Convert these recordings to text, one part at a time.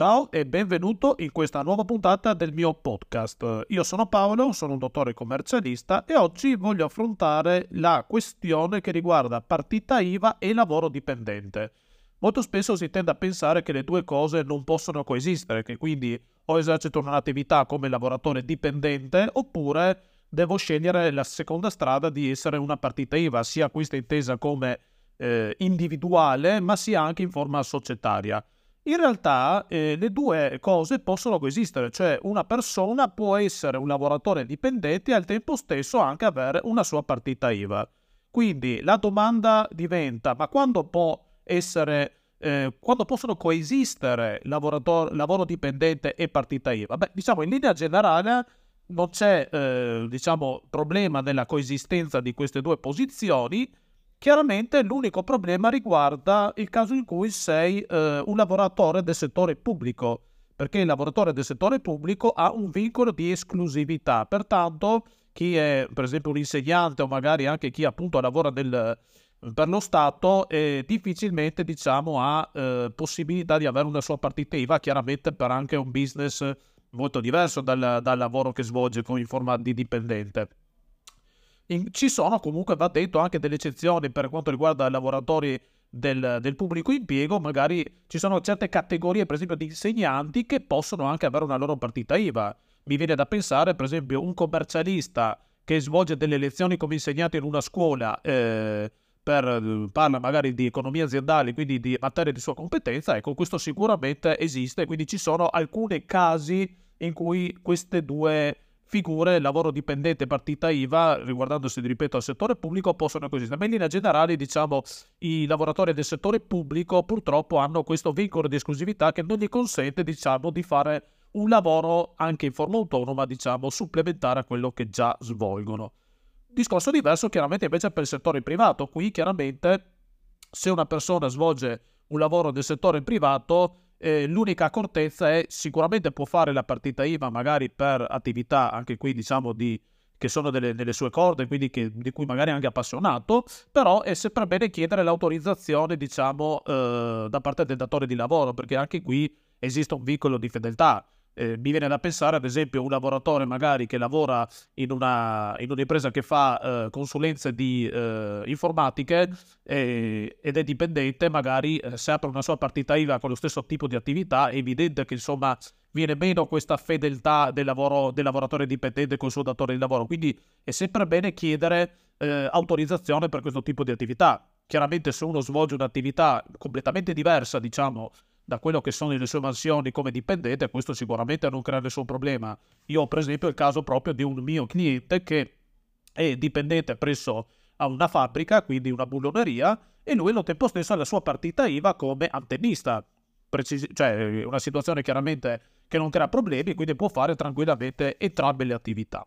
Ciao e benvenuto in questa nuova puntata del mio podcast. Io sono Paolo, sono un dottore commercialista e oggi voglio affrontare la questione che riguarda partita IVA e lavoro dipendente. Molto spesso si tende a pensare che le due cose non possono coesistere, che quindi o esercito un'attività come lavoratore dipendente oppure devo scegliere la seconda strada di essere una partita IVA, sia questa intesa come eh, individuale ma sia anche in forma societaria. In realtà eh, le due cose possono coesistere, cioè una persona può essere un lavoratore dipendente e al tempo stesso anche avere una sua partita IVA. Quindi la domanda diventa, ma quando può essere, eh, quando possono coesistere lavoro dipendente e partita IVA? Beh, diciamo in linea generale non c'è, eh, diciamo, problema nella coesistenza di queste due posizioni, Chiaramente l'unico problema riguarda il caso in cui sei eh, un lavoratore del settore pubblico, perché il lavoratore del settore pubblico ha un vincolo di esclusività, pertanto chi è per esempio un insegnante o magari anche chi appunto lavora nel, per lo Stato eh, difficilmente diciamo ha eh, possibilità di avere una sua partita IVA, chiaramente per anche un business molto diverso dal, dal lavoro che svolge in forma di dipendente. In, ci sono comunque, va detto, anche delle eccezioni per quanto riguarda i lavoratori del, del, pubblico impiego, magari ci sono certe categorie, per esempio, di insegnanti che possono anche avere una loro partita IVA. Mi viene da pensare, per esempio, un commercialista che svolge delle lezioni come insegnante in una scuola, eh, per, parla magari di economia aziendale, quindi di materie di sua competenza, ecco, questo sicuramente esiste, quindi ci sono alcuni casi in cui queste due figure, lavoro dipendente, partita IVA, riguardandosi, ripeto, al settore pubblico, possono coesistere. Ma in linea generale, diciamo, i lavoratori del settore pubblico purtroppo hanno questo vincolo di esclusività che non gli consente, diciamo, di fare un lavoro anche in forma autonoma, diciamo, supplementare a quello che già svolgono. Discorso diverso chiaramente invece per il settore privato. Qui chiaramente se una persona svolge un lavoro del settore privato eh, l'unica accortezza è sicuramente può fare la partita IVA magari per attività anche qui diciamo di, che sono delle, nelle sue corde, quindi che, di cui magari è anche appassionato, però è sempre bene chiedere l'autorizzazione diciamo eh, da parte del datore di lavoro perché anche qui esiste un vincolo di fedeltà. Eh, mi viene da pensare, ad esempio, un lavoratore magari che lavora in, una, in un'impresa che fa eh, consulenze di eh, informatiche ed è dipendente, magari eh, se apre una sua partita IVA con lo stesso tipo di attività, è evidente che insomma viene meno questa fedeltà del, lavoro, del lavoratore dipendente con il suo datore di lavoro. Quindi è sempre bene chiedere eh, autorizzazione per questo tipo di attività. Chiaramente se uno svolge un'attività completamente diversa, diciamo, da quello che sono le sue mansioni come dipendente, questo sicuramente non crea nessun problema. Io ho per esempio il caso proprio di un mio cliente che è dipendente presso a una fabbrica, quindi una bulloneria, e lui allo tempo stesso ha la sua partita IVA come antennista. Precisi- cioè una situazione chiaramente che non crea problemi, quindi può fare tranquillamente entrambe le attività.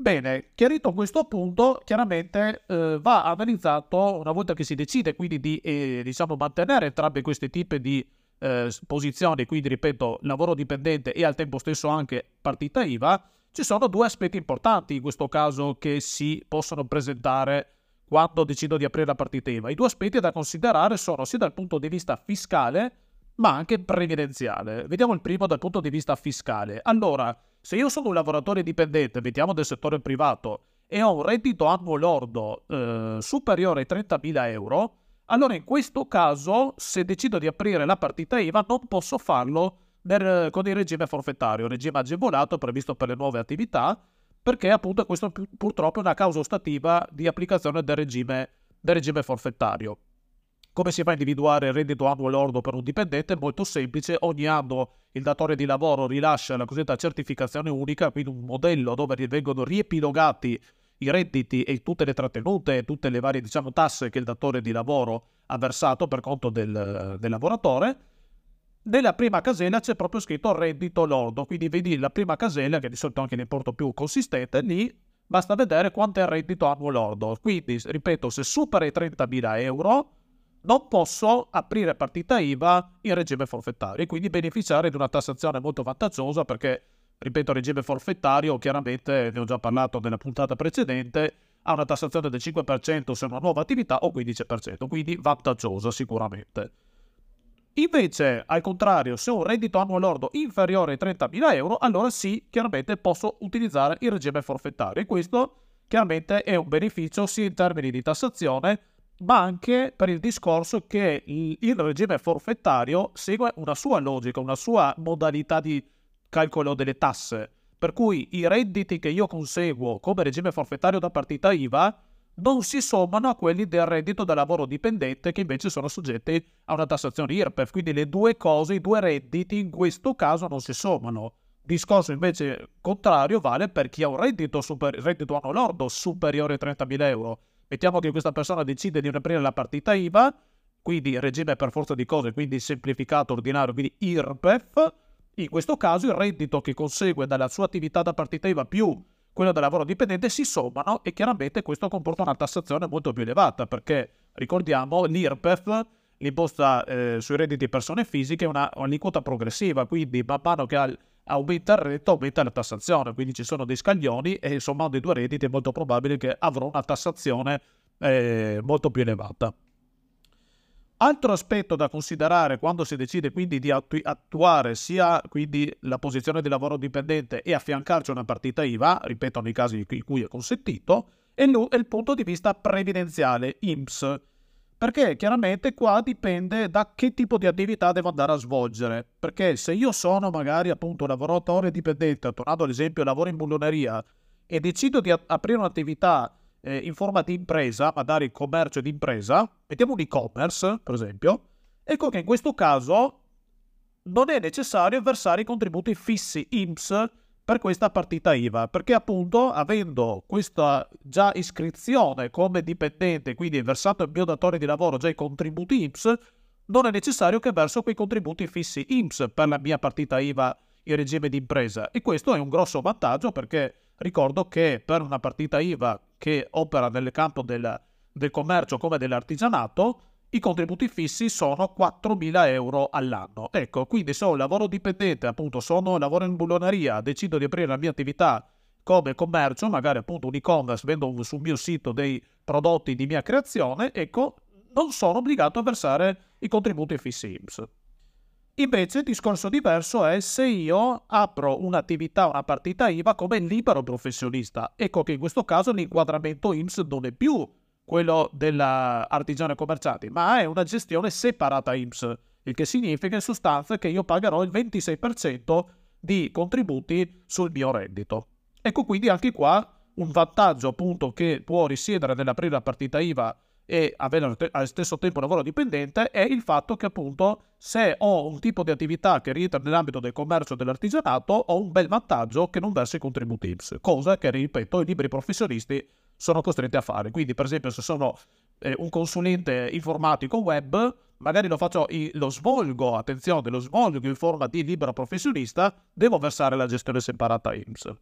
Bene, chiarito questo punto, chiaramente eh, va analizzato una volta che si decide quindi di eh, diciamo, mantenere entrambi questi tipi di eh, posizioni, quindi ripeto, lavoro dipendente e al tempo stesso anche partita IVA, ci sono due aspetti importanti in questo caso che si possono presentare quando decido di aprire la partita IVA. I due aspetti da considerare sono sia dal punto di vista fiscale ma anche previdenziale. Vediamo il primo dal punto di vista fiscale. Allora, se io sono un lavoratore dipendente, mettiamo del settore privato, e ho un reddito annuo lordo eh, superiore ai 30.000 euro, allora in questo caso, se decido di aprire la partita IVA, non posso farlo nel, con il regime forfettario, regime agevolato previsto per le nuove attività, perché appunto questo purtroppo è una causa ostativa di applicazione del regime, del regime forfettario. Come si fa a individuare il reddito annuo lordo per un dipendente? Molto semplice, ogni anno il datore di lavoro rilascia la cosiddetta certificazione unica, quindi un modello dove vengono riepilogati i redditi e tutte le trattenute e tutte le varie diciamo, tasse che il datore di lavoro ha versato per conto del, del lavoratore. Nella prima casella c'è proprio scritto reddito lordo, quindi vedi la prima casella, che di solito è anche l'importo più consistente, lì basta vedere quanto è il reddito annuo lordo. Quindi, ripeto, se supera i 30.000 euro, non posso aprire partita IVA in regime forfettario e quindi beneficiare di una tassazione molto vantaggiosa perché, ripeto, regime forfettario, chiaramente, ne ho già parlato nella puntata precedente, ha una tassazione del 5% se è una nuova attività o 15%, quindi vantaggiosa sicuramente. Invece, al contrario, se ho un reddito annuo lordo inferiore ai 30.000 euro, allora sì, chiaramente posso utilizzare il regime forfettario. E questo chiaramente è un beneficio sia in termini di tassazione, ma anche per il discorso che il regime forfettario segue una sua logica, una sua modalità di calcolo delle tasse. Per cui i redditi che io conseguo come regime forfettario da partita IVA non si sommano a quelli del reddito da lavoro dipendente che invece sono soggetti a una tassazione IRPEF. Quindi le due cose, i due redditi in questo caso non si sommano. Discorso invece contrario vale per chi ha un reddito, super, reddito anno lordo superiore ai 30.000 euro. Mettiamo che questa persona decide di aprire la partita IVA, quindi regime per forza di cose, quindi semplificato, ordinario, quindi IRPEF. In questo caso il reddito che consegue dalla sua attività da partita IVA più quello del lavoro dipendente si sommano e chiaramente questo comporta una tassazione molto più elevata perché ricordiamo l'IRPEF, l'imposta eh, sui redditi di persone fisiche, è una, un'aliquota progressiva, quindi man mano che aumenta il reddito aumenta la tassazione, quindi ci sono dei scaglioni e sommando i due redditi è molto probabile che avrò una tassazione eh, molto più elevata. Altro aspetto da considerare quando si decide quindi di attu- attuare sia la posizione di lavoro dipendente e affiancarci una partita IVA, ripeto nei casi in cui è consentito, è il punto di vista previdenziale IMSS. Perché chiaramente qua dipende da che tipo di attività devo andare a svolgere. Perché se io sono magari appunto un lavoratore dipendente, tornando all'esempio lavoro in bulloneria, e decido di aprire un'attività eh, in forma di impresa, magari commercio di impresa, mettiamo un e-commerce per esempio, ecco che in questo caso non è necessario versare i contributi fissi IMSS per questa partita IVA, perché appunto avendo questa già iscrizione come dipendente, quindi versato il mio datore di lavoro già i contributi IMSS, non è necessario che verso quei contributi fissi IMSS per la mia partita IVA in regime di impresa. E questo è un grosso vantaggio perché ricordo che per una partita IVA che opera nel campo del, del commercio come dell'artigianato, i contributi fissi sono 4.000 euro all'anno. Ecco, quindi se ho un lavoro dipendente, appunto sono lavoro in bulloneria, decido di aprire la mia attività come commercio, magari appunto un e-commerce, vendo sul mio sito dei prodotti di mia creazione, ecco, non sono obbligato a versare i contributi fissi IMSS. Invece il discorso diverso è se io apro un'attività, una partita IVA come libero professionista. Ecco che in questo caso l'inquadramento IMSS non è più quello dell'artigiano commerciante, ma è una gestione separata IMSS, il che significa in sostanza che io pagherò il 26% di contributi sul mio reddito. Ecco quindi anche qua un vantaggio appunto che può risiedere nell'aprire la partita IVA e avere allo stesso tempo lavoro dipendente è il fatto che appunto se ho un tipo di attività che rientra nell'ambito del commercio e dell'artigianato ho un bel vantaggio che non verso i contributi IPS, cosa che ripeto i liberi professionisti sono costretti a fare. Quindi per esempio se sono eh, un consulente informatico web magari lo faccio, lo svolgo, attenzione, lo svolgo in forma di libero professionista, devo versare la gestione separata IMSS.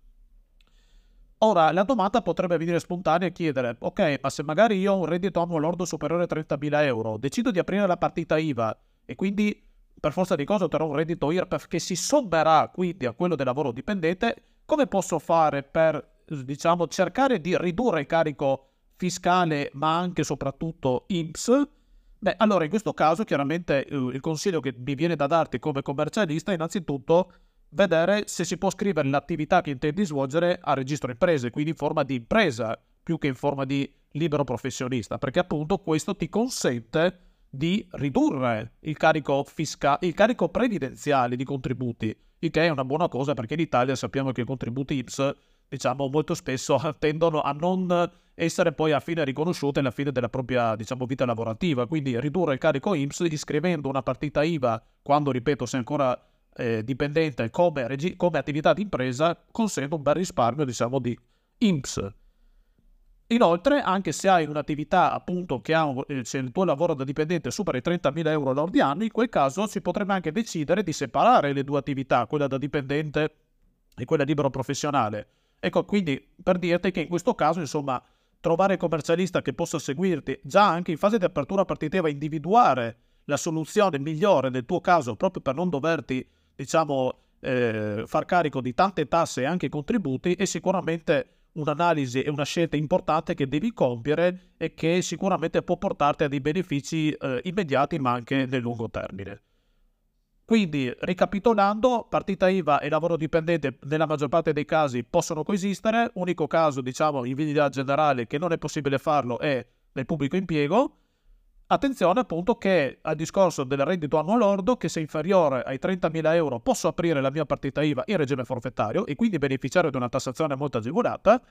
Ora, la domanda potrebbe venire spontanea e chiedere, ok, ma se magari io ho un reddito annuo lordo superiore a 30.000 euro, decido di aprire la partita IVA e quindi per forza di cose otterrò un reddito IRPEF che si sommerà quindi a quello del lavoro dipendente, come posso fare per, diciamo, cercare di ridurre il carico fiscale ma anche e soprattutto IMSS? Beh, allora in questo caso chiaramente il consiglio che mi viene da darti come commercialista è innanzitutto vedere se si può scrivere l'attività che intendi svolgere a registro imprese, quindi in forma di impresa più che in forma di libero professionista, perché appunto questo ti consente di ridurre il carico fiscale, il carico previdenziale di contributi, il che è una buona cosa perché in Italia sappiamo che i contributi IPS, diciamo, molto spesso tendono a non essere poi a fine riconosciute alla fine della propria, diciamo, vita lavorativa. Quindi ridurre il carico IPS iscrivendo una partita IVA quando, ripeto, sei ancora eh, dipendente come, regi- come attività di impresa consente un bel risparmio, diciamo, di IMSS. Inoltre, anche se hai un'attività appunto che ha un, eh, il tuo lavoro da dipendente supera i 30.000 euro lordi anni, in quel caso si potrebbe anche decidere di separare le due attività, quella da dipendente e quella libero professionale. Ecco, quindi per dirti che in questo caso, insomma, trovare il commercialista che possa seguirti già anche in fase di apertura partitiva, individuare la soluzione migliore nel tuo caso proprio per non doverti diciamo, eh, far carico di tante tasse e anche contributi è sicuramente un'analisi e una scelta importante che devi compiere e che sicuramente può portarti a dei benefici eh, immediati ma anche nel lungo termine. Quindi, ricapitolando, partita IVA e lavoro dipendente nella maggior parte dei casi possono coesistere. Unico caso, diciamo, in via generale che non è possibile farlo è nel pubblico impiego. Attenzione appunto che al discorso del reddito annuo lordo, che se inferiore ai 30.000 euro posso aprire la mia partita IVA in regime forfettario e quindi beneficiare di una tassazione molto agevolata.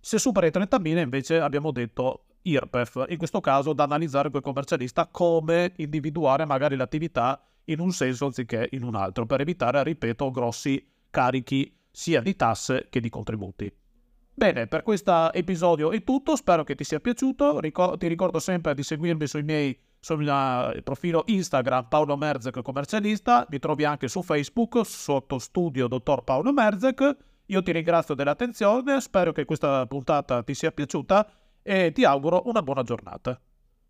Se supera i 30.000 invece abbiamo detto IRPEF, in questo caso da analizzare col commercialista come individuare magari l'attività in un senso anziché in un altro, per evitare, ripeto, grossi carichi sia di tasse che di contributi. Bene, per questo episodio è tutto, spero che ti sia piaciuto, Ricor- ti ricordo sempre di seguirmi sui miei sul profilo Instagram Paolo Merzek commercialista, mi trovi anche su Facebook sotto studio dottor Paolo Merzek. Io ti ringrazio dell'attenzione, spero che questa puntata ti sia piaciuta e ti auguro una buona giornata.